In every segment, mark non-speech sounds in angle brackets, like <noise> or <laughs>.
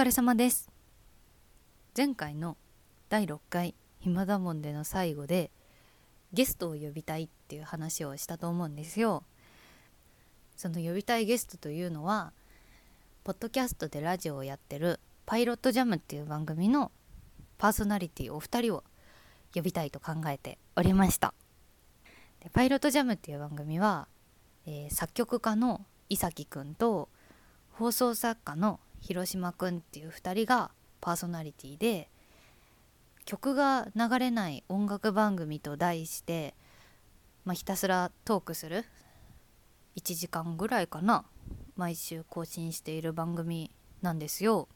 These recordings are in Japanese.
疲れ様です。前回の第6回暇だもんでの最後でゲストを呼びたいっていう話をしたと思うんですよ。その呼びたいゲストというのはポッドキャストでラジオをやってるパイロットジャムっていう番組のパーソナリティお二人を呼びたいと考えておりました。でパイロットジャムっていう番組は、えー、作曲家の伊崎くんと放送作家の広島くんっていう2人がパーソナリティで曲が流れない音楽番組と題して、まあ、ひたすらトークする1時間ぐらいかな毎週更新している番組なんですよ。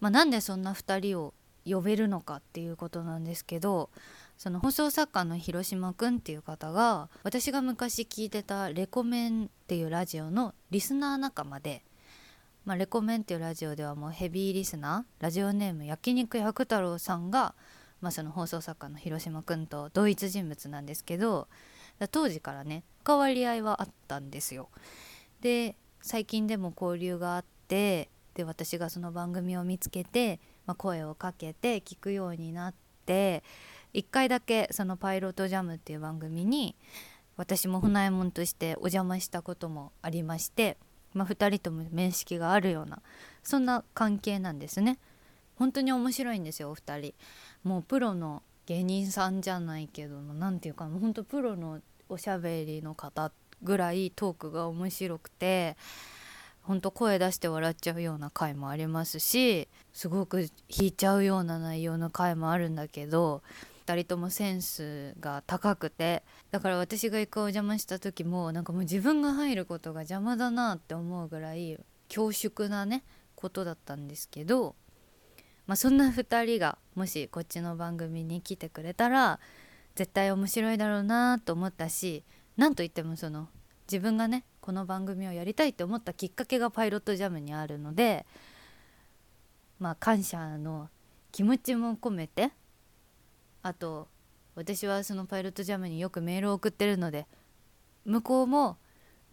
まあ、なんでそんな2人を呼べるのかっていうことなんですけどその放送作家の広島くんっていう方が私が昔聞いてた「レコメン」っていうラジオのリスナー仲間でまあ、レコメンっていうラジオではもうヘビーリスナーラジオネーム焼肉薬太郎さんが、まあ、その放送作家の広島くんと同一人物なんですけど当時からね関わり合いはあったんですよ。で最近でも交流があってで私がその番組を見つけて、まあ、声をかけて聞くようになって1回だけその「パイロットジャム」っていう番組に私も船右衛門としてお邪魔したこともありましてまあ、2人とも面識があるようなそんな関係なんですね。本当に面白いんですよお二人。もうプロの芸人さんじゃないけども何て言うかもう本当プロのおしゃべりの方ぐらいトークが面白くてほんと声出して笑っちゃうような回もありますしすごく引いちゃうような内容の回もあるんだけど2人ともセンスが高くてだから私が一回お邪魔した時もなんかもう自分が入ることが邪魔だなって思うぐらい恐縮なねことだったんですけど、まあ、そんな2人がもしこっちの番組に来てくれたら絶対面白いだろうなと思ったし何といってもその自分がねこの番組をやりたいって思ったきっかけがパイロットジャムにあるのでまあ感謝の気持ちも込めてあと私はそのパイロットジャムによくメールを送ってるので向こうも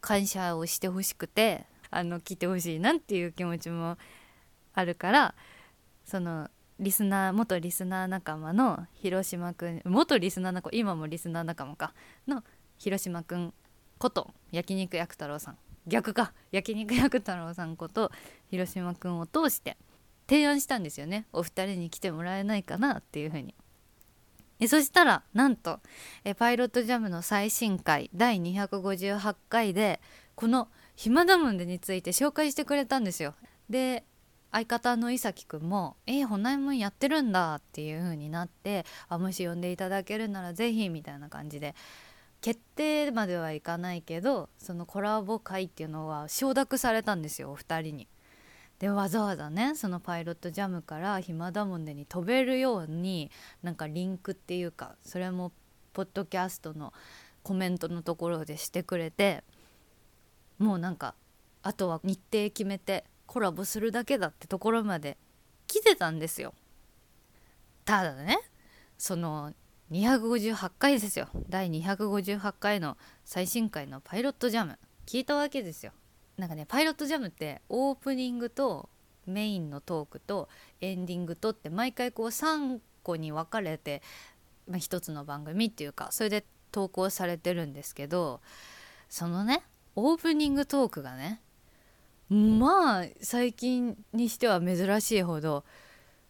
感謝をしてほしくてあの来てほしいなっていう気持ちもあるからそのリスナー元リスナー仲間の広島くん元リスナー仲間今もリスナー仲間かの広島くんこと焼肉薬太郎さん。逆か。焼肉薬太郎さんこと広島くんを通して提案したんですよね。お二人に来てもらえないかなっていうふうに。そしたらなんとえパイロットジャムの最新回第258回でこの「暇だもんで」について紹介してくれたんですよ。で相方の伊崎くんも「えー、ほないもんやってるんだ」っていう風になってあもし呼んでいただけるなら是非みたいな感じで決定まではいかないけどそのコラボ会っていうのは承諾されたんですよお二人に。でわざわざねそのパイロットジャムから暇だもんでに飛べるようになんかリンクっていうかそれもポッドキャストのコメントのところでしてくれてもうなんかあとは日程決めてコラボするだけだってところまで来てたんですよ。ただねその258回ですよ第258回の最新回のパイロットジャム聞いたわけですよ。なんかねパイロットジャムってオープニングとメインのトークとエンディングとって毎回こう3個に分かれて、まあ、1つの番組っていうかそれで投稿されてるんですけどそのねオープニングトークがねまあ最近にしては珍しいほど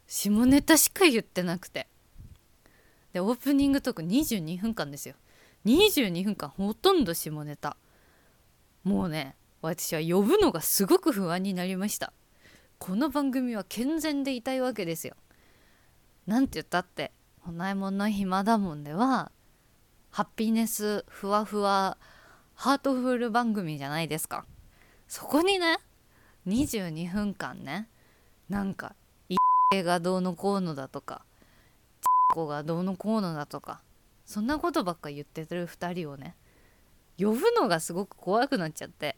下ネタしか言ってなくて。でオープニングトーク22分間ですよ。22分間ほとんど下ネタ。もうね私は呼ぶのがすごく不安になりました。この番組は健全でいたいわけですよ。なんて言ったって「ほないもんの暇だもん」ではハッピネスふわふわハートフル番組じゃないですか。そこにね22分間ねなんか「いがどうのこうの」だとか「ちこがどうのこうの」だとかそんなことばっか言ってる2人をね呼ぶのがすごく怖くなっちゃって。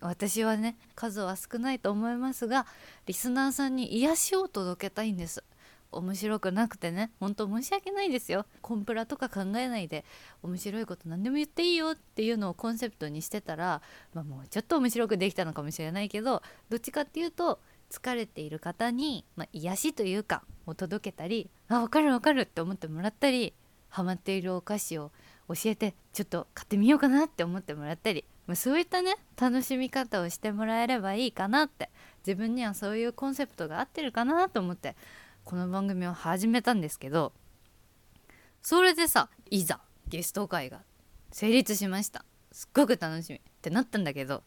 私はね数は少ないと思いますがリスナーさんに癒しを届けたいんです。面白くなくてねほんと申し訳ないですよ。コンプラとか考えないで面白いこと何でも言っていいよっていうのをコンセプトにしてたら、まあ、もうちょっと面白くできたのかもしれないけどどっちかっていうと疲れている方に、まあ、癒しというかを届けたりあ分かる分かるって思ってもらったりハマっているお菓子を教えてちょっと買ってみようかなって思ってもらったり、まあ、そういったね楽しみ方をしてもらえればいいかなって。自分にはそういうコンセプトが合ってるかなと思ってこの番組を始めたんですけどそれでさいざゲスト会が成立しました。すっごく楽しみってなったんだけど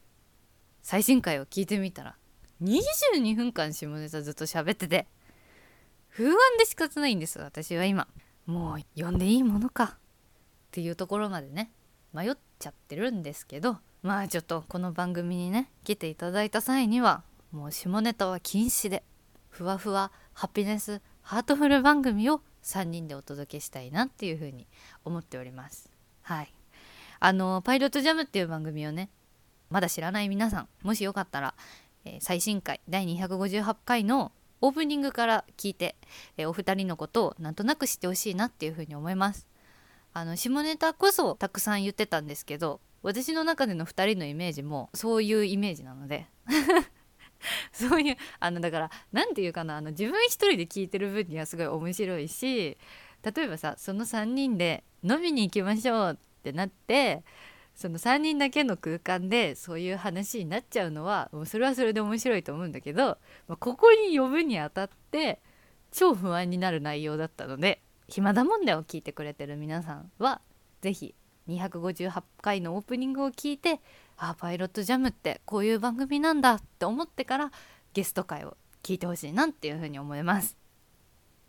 最新回を聞いてみたら22分間下ネタずっと喋ってて不安で仕方ないんです私は今。もう読んでいいものかっていうところまでね迷っちゃってるんですけどまあちょっとこの番組にね来ていただいた際にはもう下ネタは禁止でふわふわハピネスハートフル番組を3人でお届けしたいなっていうふうに思っております。はい。あのパイロットジャムっていう番組をねまだ知らない皆さんもしよかったら、えー、最新回第258回のオープニングから聞いて、えー、お二人のことをなんとなく知ってほしいなっていうふうに思います。あの下ネタこそたくさん言ってたんですけど私の中での2人のイメージもそういうイメージなので。<laughs> そういうあのだから何て言うかなあの自分一人で聞いてる分にはすごい面白いし例えばさその3人で飲みに行きましょうってなってその3人だけの空間でそういう話になっちゃうのはもうそれはそれで面白いと思うんだけど、まあ、ここに呼ぶにあたって超不安になる内容だったので暇だもんだを聞いてくれてる皆さんは是非258回のオープニングを聞いてああパイロットジャムってこういう番組なんだって思ってからゲスト会を聞いてほしいなっていうふうに思います。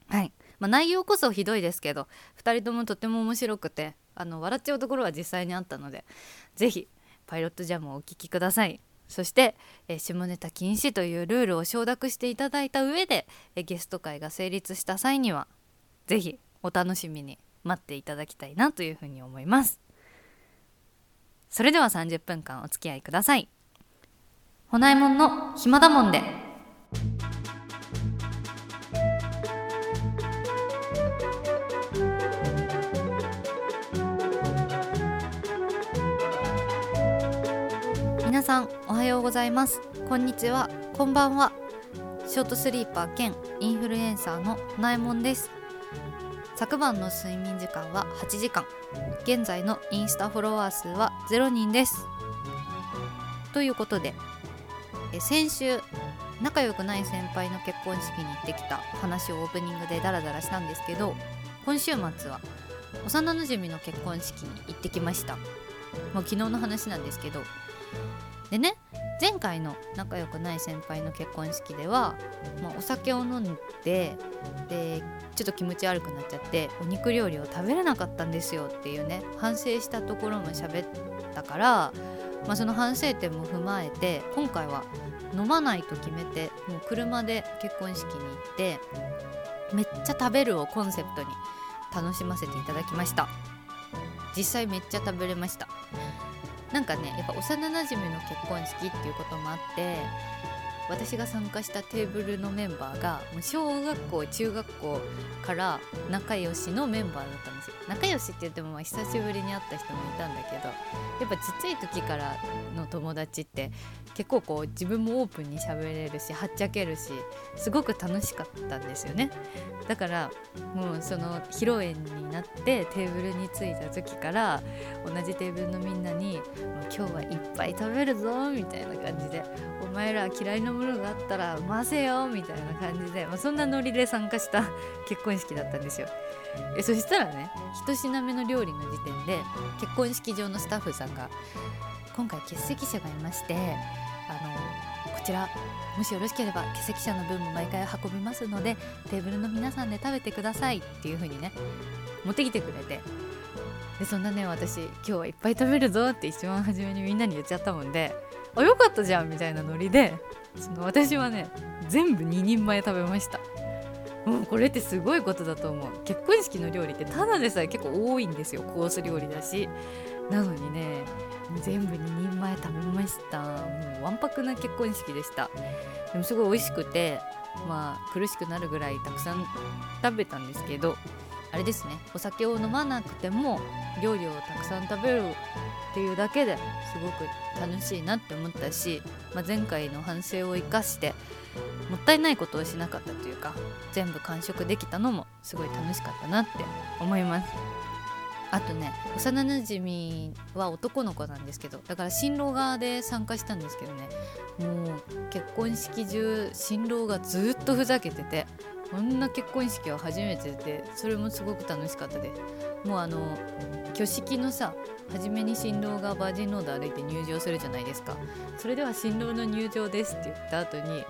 はい、まあ、内容こそひどいですけど2人ともとても面白くてあの笑っちゃうところは実際にあったので是非パイロットジャムをお聴きください。そして、え下ネタ禁止というルールを承諾していただいた上で、えゲスト会が成立した際には是非お楽しみに待っていただきたいなというふうに思います。それでは30分間お付き合いください。ほないもんの暇だもんで。皆さんおはようございます。こんにちは。こんばんは。ショートスリーパー兼インフルエンサーのほないもんです。昨晩の睡眠時間は8時間。現在のインスタフォロワー数は0人です。ということで先週仲良くない先輩の結婚式に行ってきた話をオープニングでダラダラしたんですけど今週末は幼なじみの結婚式に行ってきました。もう昨日の話なんですけど。でね前回の仲良くない先輩の結婚式では、まあ、お酒を飲んででちょっと気持ち悪くなっちゃってお肉料理を食べれなかったんですよっていうね反省したところも喋ったから、まあ、その反省点も踏まえて今回は飲まないと決めてもう車で結婚式に行ってめっちゃ食べるをコンセプトに楽しませていただきました。実際めっちゃ食べれましたなんかねやっぱ幼なじみの結婚式っていうこともあって私が参加したテーブルのメンバーがもう小学校中学校から仲良しのメンバーだったんですよ。仲良しって言ってもまあ久しぶりに会った人もいたんだけどやっぱちっちゃい時からの友達って結構こう自分もオープンに喋れるしはっちゃけるしすごく楽しかったんですよね。だからもうその披露宴になってテーブルに着いた時から同じテーブルのみんなに「今日はいっぱい食べるぞ」みたいな感じで「お前ら嫌いなものがあったら回せよ」みたいな感じで、まあ、そんなノリで参加した <laughs> 結婚式だったんですよ。えそしたらね1品目の料理の時点で結婚式場のスタッフさんが「今回欠席者がいましてあのこちらもしよろしければ欠席者の分も毎回運びますのでテーブルの皆さんで食べてくださいっていう風にね持ってきてくれて。でそんなね私今日はいっぱい食べるぞって一番初めにみんなに言っちゃったもんであよかったじゃんみたいなノリでその私はね全部2人前食べました。もうこれってすごいことだと思う。結婚式の料理ってただでさえ結構多いんですよ。コース料理だし。なのにね全部2人前食べました。もうわんぱくな結婚式でした。でもすごい美味しくてまあ苦しくなるぐらいたくさん食べたんですけどあれですね。お酒を飲まなくても料理をたくさん食べるっていうだけですごく楽しいなって思ったし、まあ、前回の反省を生かしてもったいないことをしなかったというか全部完食できたのもすごい楽しかったなって思います。あとね幼なじみは男の子なんですけどだから新郎側で参加したんですけどねもう結婚式中新郎がずっとふざけててこんな結婚式は初めてでそれもすごく楽しかったですもうあの挙式のさ初めに新郎がバージンロード歩いて入場するじゃないですか。それでは新郎の入場ですって言った後に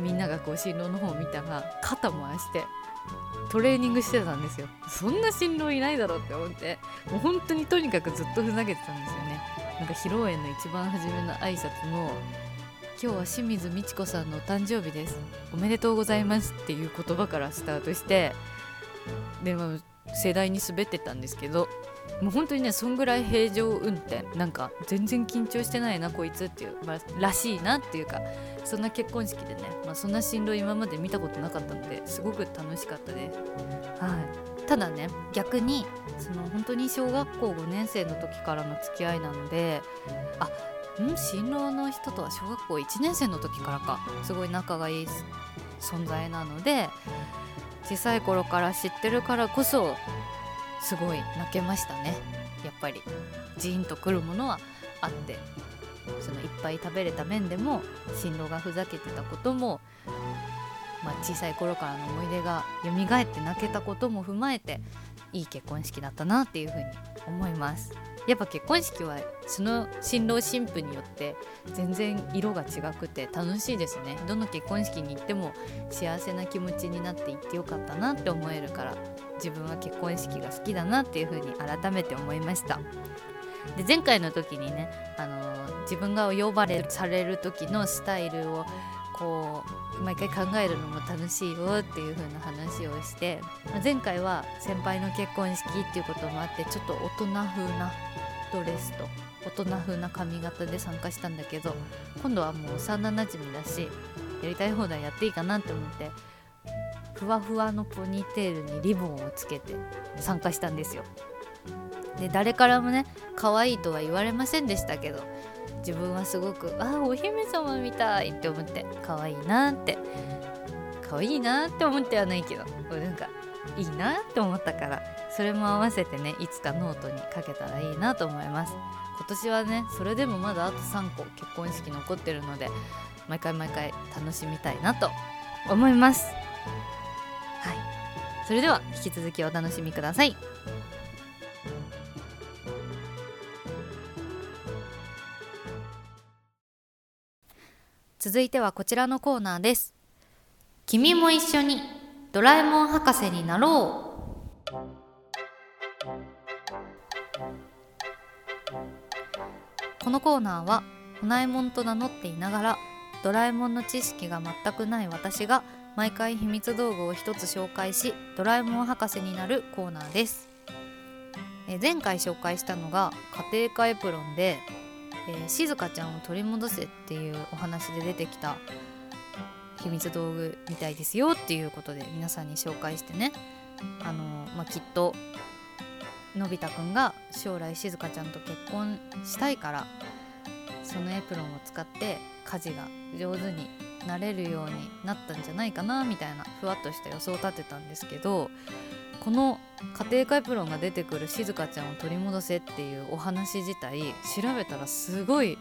みんながこう新郎の方を見たら肩回してトレーニングしてたんですよ。そんな新郎いないだろうって思ってもう本当にとにかくずっとふざけてたんですよね。なんか披露宴の一番初めの挨拶も今日は清水美智子さんのお誕生日です。おめでとうございますっていう言葉からスタートしてでも世代に滑ってたんですけどもう本当にねそんぐらい平常運転。なんか全然緊張してないなこいつっていう、まあ、らしいなっていうかそんな結婚式でね、まあ、そんな新郎今まで見たことなかったのですごく楽しかったです。はい。ただね逆にその本当に小学校5年生の時からの付き合いなのであん？新郎の人とは小学校1年生の時からか。すごい仲がいい存在なので小さい頃から知ってるからこそすごい泣けましたね。やっぱり。ジーンとくるものはあって。そのいっぱい食べれた面でも新郎がふざけてたことも、まあ、小さい頃からの思い出が蘇って泣けたことも踏まえていい結婚式だったなっていうふうに思います。やっぱ結婚式はその新郎新婦によって全然色が違くて楽しいですね。どの結婚式に行っても幸せな気持ちになって行ってよかったなって思えるから。自分は結婚式が好きだなっていうふうに改めて思いました。で前回の時にね、あの、自分が呼ばれされる時のスタイルをこう毎回考えるのも楽しいよっていう風な話をして、前回は先輩の結婚式っていうこともあってちょっと大人風なドレスと大人風な髪型で参加したんだけど今度はもう幼なじみだしやりたい放題やっていいかなって思ってふわふわのポニーテールにリボンをつけて参加したんですよ。で誰からもね可愛いとは言われませんでしたけど自分はすごくあお姫様みたいって思って可愛いなって可愛いなって思ってはないけどなんかいいなって思ったからそれも合わせてねいつかノートに書けたらいいなと思います。今年はねそれでもまだあと3個結婚式残ってるので毎回毎回楽しみたいなと思います。はい。それでは引き続きお楽しみください。続いてはこちらのコーナーです。君も一緒にドラえもん博士になろう。このコーナーは「ドラえもん」と名乗っていながらドラえもんの知識が全くない私が毎回秘密道具を一つ紹介しドラえもん博士になるコーナーです。え前回紹介したのが家庭科エプロンでえー、静香ちゃんを取り戻せっていうお話で出てきた秘密道具みたいですよっていうことで皆さんに紹介してね。あのまあ、きっとのび太くんが将来静香ちゃんと結婚したいからそのエプロンを使って家事が上手になれるようになったんじゃないかなみたいなふわっとした予想を立てたんですけどこの家庭科エプロンが出てくる静香ちゃんを取り戻せっていうお話自体調べたらすごい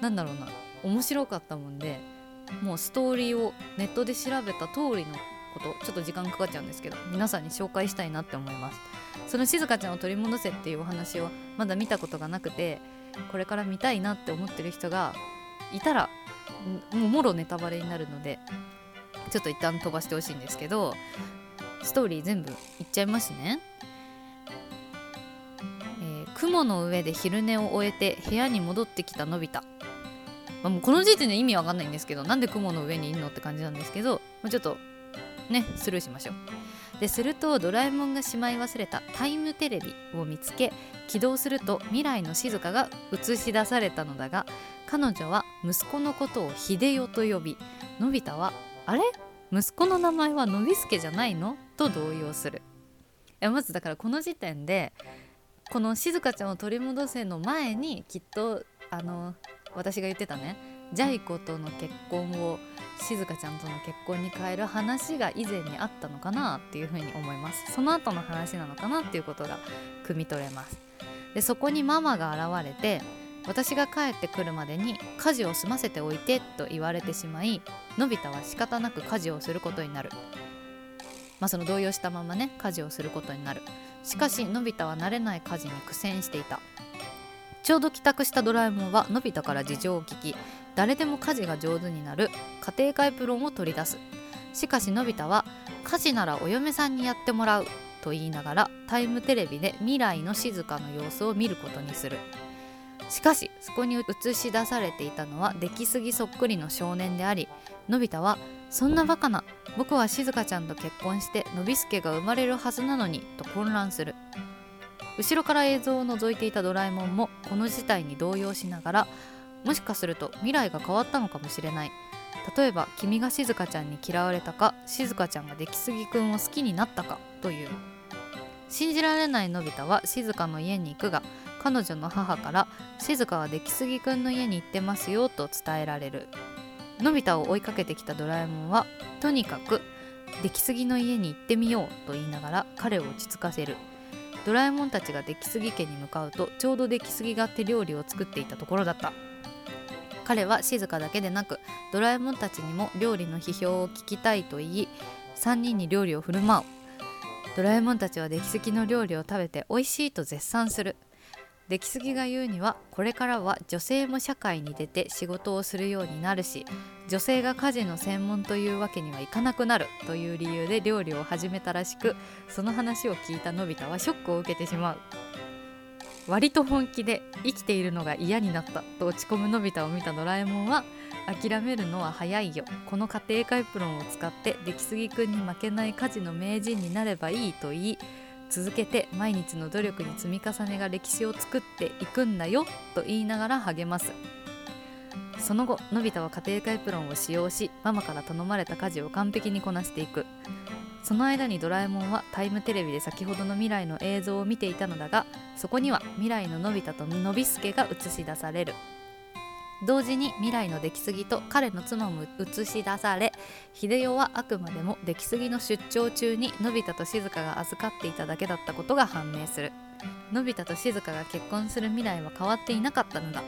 なんだろうな面白かったもんでもうストーリーをネットで調べた通りのことちょっと時間かかっちゃうんですけど皆さんに紹介したいなって思います。その静香ちゃんを取り戻せっていうお話をまだ見たことがなくてこれから見たいなって思ってる人がいたらもうもろネタバレになるのでちょっと一旦飛ばしてほしいんですけどストーリー全部いっちゃいますね、えー、雲の上で昼寝を終えて部屋に戻ってきたのび太、まあ、もうこの時点で意味わかんないんですけどなんで雲の上にいるのって感じなんですけど、まあ、ちょっとねスルーしましょう。でするとドラえもんがしまい忘れたタイムテレビを見つけ起動すると未来の静香が映し出されたのだが彼女は息子のことを秀代と呼びのび太は「あれ？息子の名前はのびすけじゃないの?」と動揺する。まずだからこの時点でこの静香ちゃんを取り戻せの前にきっとあの私が言ってたねジャイ子との結婚を静香ちゃんとの結婚に変える話が以前にあったのかなっていうふうに思います。その後の話なのかなっていうことが汲み取れます。でそこにママが現れて私が帰ってくるまでに家事を済ませておいてと言われてしまいのび太は仕方なく家事をすることになる。まあその動揺したままね家事をすることになる。しかしのび太は慣れない家事に苦戦していた。ちょうど帰宅したドラえもんはのび太から事情を聞き誰でも家事が上手になる。家庭科エプロンを取り出す。しかしのび太は家事ならお嫁さんにやってもらうと言いながらタイムテレビで未来の静かの様子を見ることにする。しかしそこに映し出されていたのは出来すぎそっくりの少年でありのび太は「そんなバカな僕は静香ちゃんと結婚してのびすけが生まれるはずなのに」と混乱する。後ろから映像を覗いていたドラえもんもこの事態に動揺しながらもしかすると未来が変わったのかもしれない。例えば君が静香ちゃんに嫌われたか静香ちゃんが出来すぎくんを好きになったかという。信じられないのび太は静香の家に行くが彼女の母から静香は出来すぎくんの家に行ってますよと伝えられる。のび太を追いかけてきたドラえもんはとにかく出来すぎの家に行ってみようと言いながら彼を落ち着かせる。ドラえもんたちが出来すぎ家に向かうとちょうど出来すぎが手料理を作っていたところだった。彼は静かだけでなくドラえもんたちにも料理の批評を聞きたいと言い3人に料理を振る舞う。ドラえもんたちは出来すぎの料理を食べて美味しいと絶賛する。出来すぎが言うにはこれからは女性も社会に出て仕事をするようになるし女性が家事の専門というわけにはいかなくなるという理由で料理を始めたらしくその話を聞いたのび太はショックを受けてしまう。割と本気で生きているのが嫌になったと落ち込むのび太を見たドラえもんは諦めるのは早いよ。この家庭科エプロンを使って出来すぎくんに負けない家事の名人になればいいと言い続けて毎日の努力に積み重ねが歴史を作っていくんだよと言いながら励ます。その後のび太は家庭科エプロンを使用しママから頼まれた家事を完璧にこなしていく。その間にドラえもんはタイムテレビで先ほどの未来の映像を見ていたのだがそこには未来ののび太とのびすけが映し出される。同時に未来の出来すぎと彼の妻も映し出され秀代はあくまでも出来すぎの出張中にのび太と静香が預かっていただけだったことが判明する。のび太と静香が結婚する未来は変わっていなかったのだ。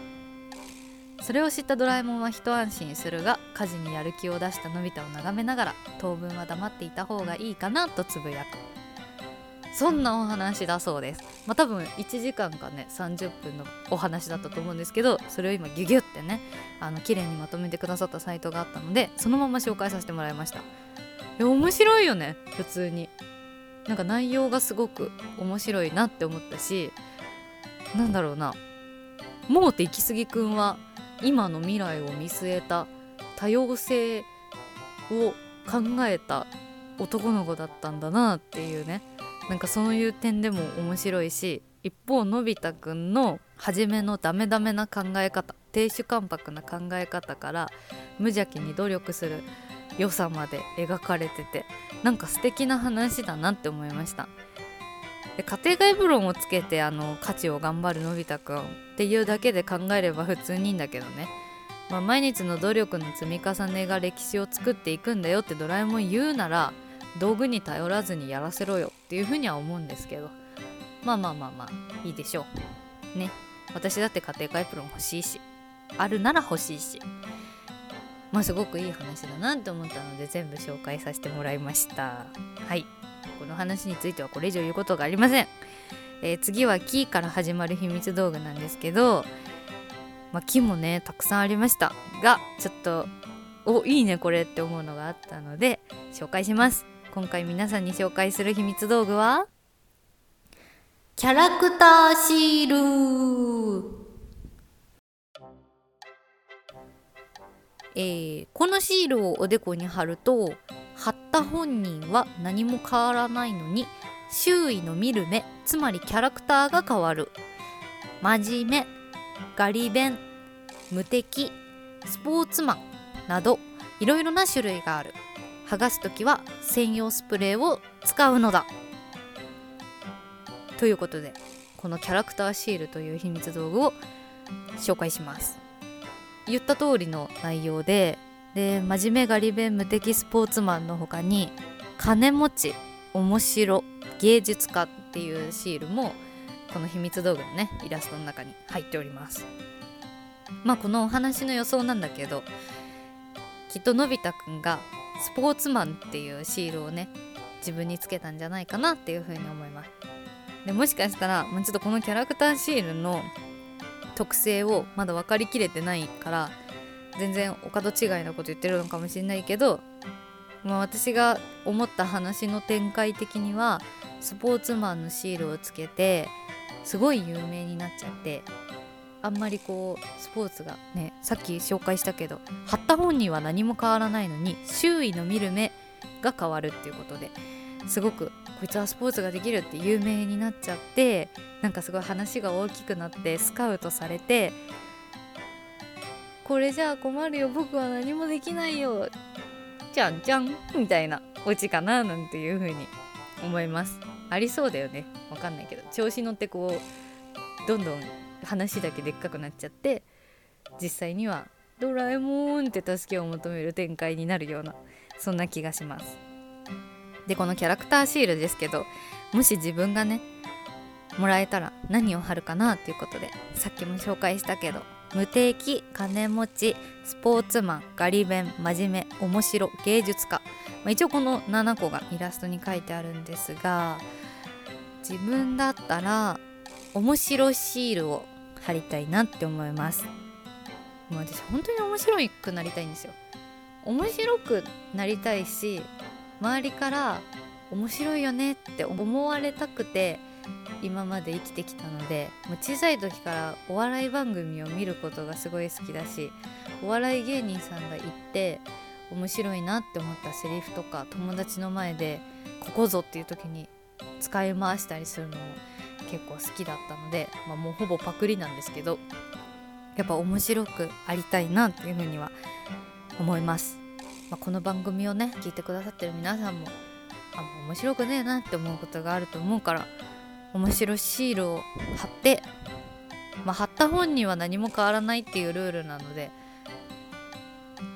それを知ったドラえもんは一安心するが家事にやる気を出したのび太を眺めながら当分は黙っていた方がいいかなとつぶやく。そんなお話だそうです。まあ多分1時間かね30分のお話だったと思うんですけどそれを今ギュギュってねあの綺麗にまとめてくださったサイトがあったのでそのまま紹介させてもらいました。いや面白いよね普通に。なんか内容がすごく面白いなって思ったしなんだろうな。もうって行き過ぎくんは今の未来を見据えた多様性を考えた男の子だったんだなっていうね。なんかそういう点でも面白いし一方のび太くんの初めのダメダメな考え方亭主関白な考え方から無邪気に努力する良さまで描かれててなんか素敵な話だなって思いました。で家庭外ブロンをつけてあの価値を頑張るのび太くんっていうだけで考えれば普通にいいんだけどね、まあ、毎日の努力の積み重ねが歴史を作っていくんだよってドラえもん言うなら道具に頼らずにやらせろよっていうふうには思うんですけど。まあまあまあまあいいでしょう。ね。私だって家庭科エプロン欲しいし。あるなら欲しいし。まあすごくいい話だなって思ったので全部紹介させてもらいました。はい。この話についてはこれ以上言うことがありません、えー、次は木から始まる秘密道具なんですけど、まあ、木もねたくさんありました。がちょっとおいいねこれって思うのがあったので紹介します。今回皆さんに紹介する秘密道具は？キャラクターシール。えー、このシールをおでこに貼ると貼った本人は何も変わらないのに周囲の見る目つまりキャラクターが変わる。真面目ガリ弁無敵スポーツマンなどいろいろな種類がある剥がす時は専用スプレーを使うのだということでこのキャラクターシールという秘密道具を紹介します。言った通りの内容でで真面目ガリ弁無敵スポーツマンの他に金持ち面白芸術家っていうシールもこの秘密道具のねイラストの中に入っております。まあこのお話の予想なんだけどきっとのび太くんがスポーツマンっていうシールをね自分につけたんじゃないかなっていうふうに思います。でもしかしたら、まあ、ちょっとこのキャラクターシールの特性をまだ分かりきれてないから全然お門違いなこと言ってるのかもしれないけど、まあ、私が思った話の展開的にはスポーツマンのシールをつけてすごい有名になっちゃってあんまりこうスポーツがねさっき紹介したけど貼った本人は何も変わらないのに周囲の見る目が変わるっていうことですごくこいつはスポーツができるって有名になっちゃってなんかすごい話が大きくなってスカウトされてこれじゃあ困るよ僕は何もできないよじゃんじゃんみたいなオチかななんていう風に思います。ありそうだよね。わかんないけど。調子乗ってこうどんどん話だけでっかくなっちゃって実際にはドラえもんって助けを求める展開になるようなそんな気がします。でこのキャラクターシールですけどもし自分がねもらえたら何を貼るかなっていうことでさっきも紹介したけど無敵金持ちスポーツマンガリ弁真面目面白芸術家、まあ、一応この7個がイラストに書いてあるんですが自分だったら面白シールを貼りたいなって思います。もう私本当に面白くなりたいんですよ。面白くなりたいし周りから面白いよねって思われたくて今まで生きてきたのでもう小さい時からお笑い番組を見ることがすごい好きだしお笑い芸人さんが言って面白いなって思ったセリフとか友達の前でここぞっていう時に使い回したりするのも結構好きだったので、まあ、もうほぼパクリなんですけどやっぱ面白くありたいなっていうふうには思います、まあ、この番組をね聞いてくださってる皆さんもあ面白くねえなって思うことがあると思うから面白シールを貼って、まあ、貼った本には何も変わらないっていうルールなので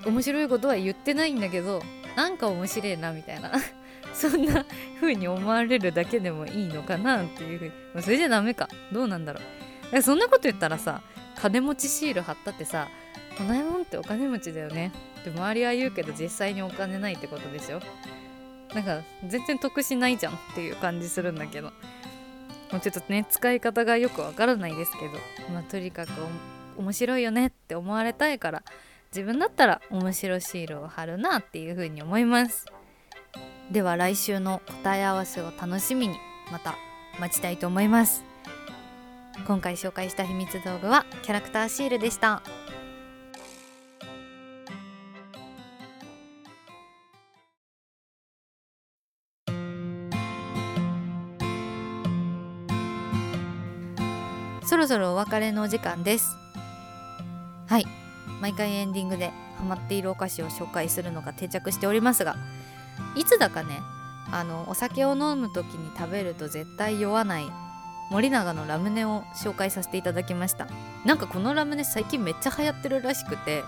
面白いことは言ってないんだけどなんか面白いなみたいな。そんな風に思われるだけでもいいのかなっていう風に。それじゃダメか。どうなんだろう。そんなこと言ったらさ金持ちシール貼ったってさ「ドラえもんってお金持ちだよね」って周りは言うけど実際にお金ないってことでしょ。なんか全然得しないじゃんっていう感じするんだけど。もうちょっとね使い方がよくわからないですけど。まあとにかく面白いよねって思われたいから自分だったら面白シールを貼るなっていう風に思います。では来週の答え合わせを楽しみにまた待ちたいと思います。今回紹介した秘密道具はキャラクターシールでした。そろそろお別れのお時間です。はい。毎回エンディングでハマっているお菓子を紹介するのが定着しておりますがいつだかねあのお酒を飲む時に食べると絶対酔わない森永のラムネを紹介させていただきました。なんかこのラムネ最近めっちゃ流行ってるらしくて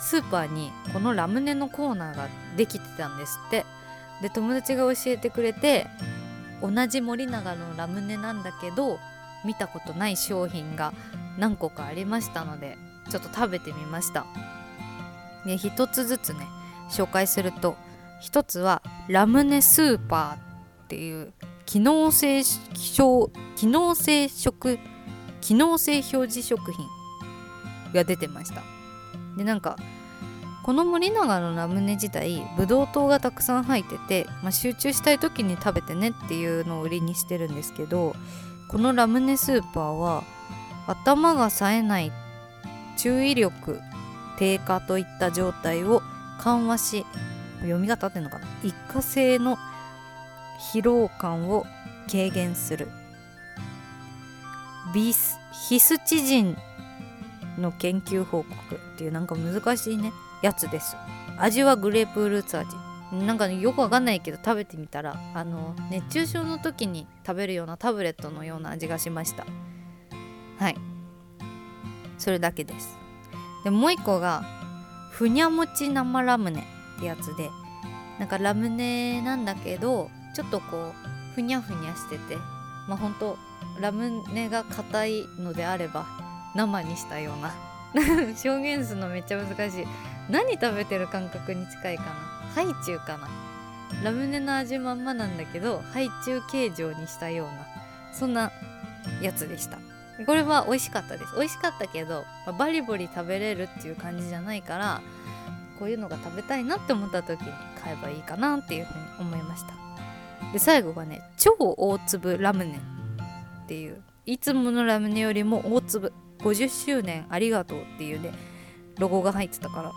スーパーにこのラムネのコーナーができてたんですって。で友達が教えてくれて同じ森永のラムネなんだけど見たことない商品が何個かありましたのでちょっと食べてみました。で一つずつね紹介すると一つはラムネスーパーっていう機能性機能性食機能性表示食品が出てました。でなんかこの森永のラムネ自体ブドウ糖がたくさん入ってて、まあ、集中したい時に食べてねっていうのを売りにしてるんですけどこのラムネスーパーは頭が冴えない注意力低下といった状態を緩和し読み方ってんのかな？一過性の疲労感を軽減する。ビスヒスチジンの研究報告っていうなんか難しいね。やつです。味はグレープフルーツ味。なんか、ね、よくわかんないけど食べてみたらあの熱中症の時に食べるようなタブレットのような味がしました。はい。それだけです。でもう一個がふにゃもち生ラムネ。ってやつでなんかラムネなんだけどちょっとこうふにゃふにゃしててまあほんとラムネが硬いのであれば生にしたような <laughs> 表現するのめっちゃ難しい。何食べてる感覚に近いかな？ハイチュウかな？ラムネの味まんまなんだけどハイチュウ形状にしたようなそんなやつでした。これは美味しかったです。美味しかったけどバリバリ食べれるっていう感じじゃないからこういうのが食べたいなって思った時に買えばいいかなっていうふうに思いました。で最後がね超大粒ラムネっていういつものラムネよりも大粒50周年ありがとうっていうねロゴが入ってたから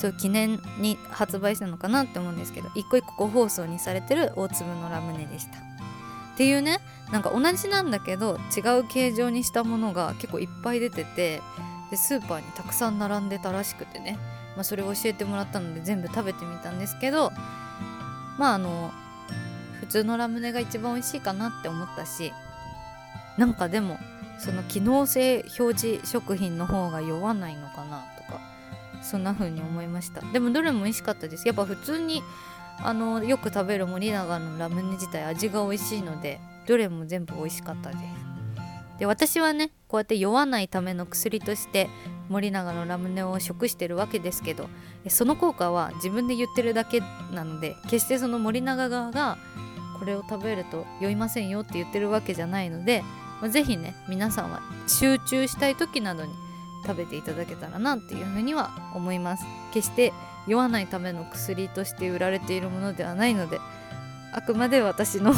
そう記念に発売したのかなって思うんですけど一個一個個包装にされてる大粒のラムネでした。っていうねなんか同じなんだけど違う形状にしたものが結構いっぱい出ててでスーパーにたくさん並んでたらしくてね、まあ、それを教えてもらったので全部食べてみたんですけどまああの普通のラムネが一番美味しいかなって思ったしなんかでもその機能性表示食品の方が酔わないのかなとかそんな風に思いました。でもどれも美味しかったです。やっぱ普通にあのよく食べる森永のラムネ自体味が美味しいのでどれも全部美味しかったです。で私はねこうやって酔わないための薬として森永のラムネを食してるわけですけどその効果は自分で言ってるだけなので決してその森永側がこれを食べると酔いませんよって言ってるわけじゃないのでまあ、ね皆さんは集中したい時などに食べていただけたらなっていうふうには思います。決して酔わないための薬として売られているものではないのであくまで私の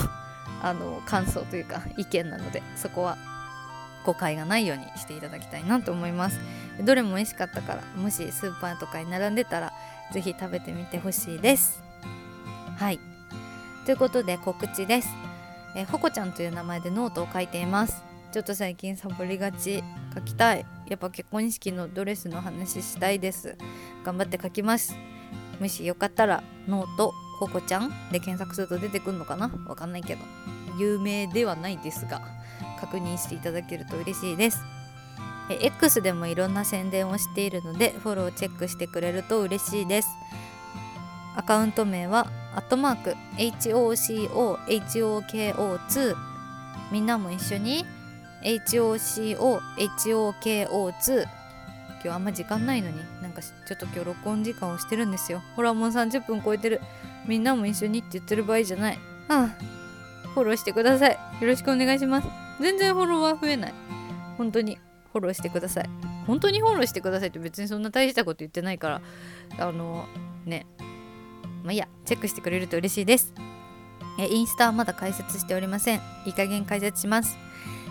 あの感想というか意見なのでそこは誤解がないようにしていただきたいなと思います。どれも美味しかったからもしスーパーとかに並んでたら是非食べてみてほしいです。はい。ということで告知です。え、ほこちゃんという名前でノートを書いています。ちょっと最近サボりがち。書きたい。やっぱ結婚式のドレスの話したいです。頑張って書きます。もしよかったらノートほこちゃんで検索すると出てくるのかな？わかんないけど。有名ではないですが。確認していただけると嬉しいです。え X でもいろんな宣伝をしているのでフォローチェックしてくれると嬉しいです。アカウント名はアットマーク HOCOHOKO2 みんなも一緒に HOCOHOKO2 今日あんま時間ないのになんかちょっと今日録音時間をしてるんですよ。ほらもう30分超えてる。みんなも一緒にって言ってる場合じゃない。ああフォローしてください。よろしくお願いします。全然フォロワー増えない。本当に。フォローしてください。本当にフォローしてくださいって別にそんな大したこと言ってないから。あのね。まあいいや。チェックしてくれると嬉しいです。えインスタはまだ開設しておりません。いい加減開設します。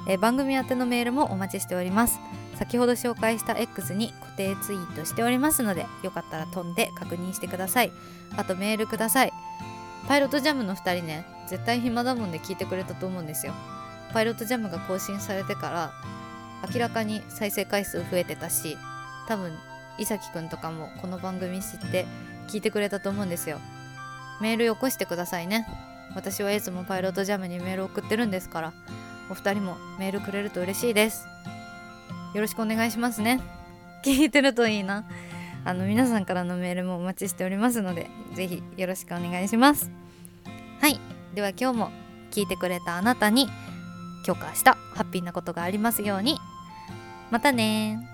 え番組宛てのメールもお待ちしております。先ほど紹介した X に固定ツイートしておりますのでよかったら飛んで確認してください。あとメールください。パイロットジャムの2人ね絶対暇だもんで聞いてくれたと思うんですよ。パイロットジャムが更新されてから明らかに再生回数増えてたし多分伊崎くんとかもこの番組知って聞いてくれたと思うんですよ。メールよこしてくださいね。私はいつもパイロットジャムにメール送ってるんですからお二人もメールくれると嬉しいです。よろしくお願いしますね。聞いてるといいな。あの皆さんからのメールもお待ちしておりますのでぜひよろしくお願いします。はい。では今日も聞いてくれたあなたに今日か明日ハッピーなことがありますように。またね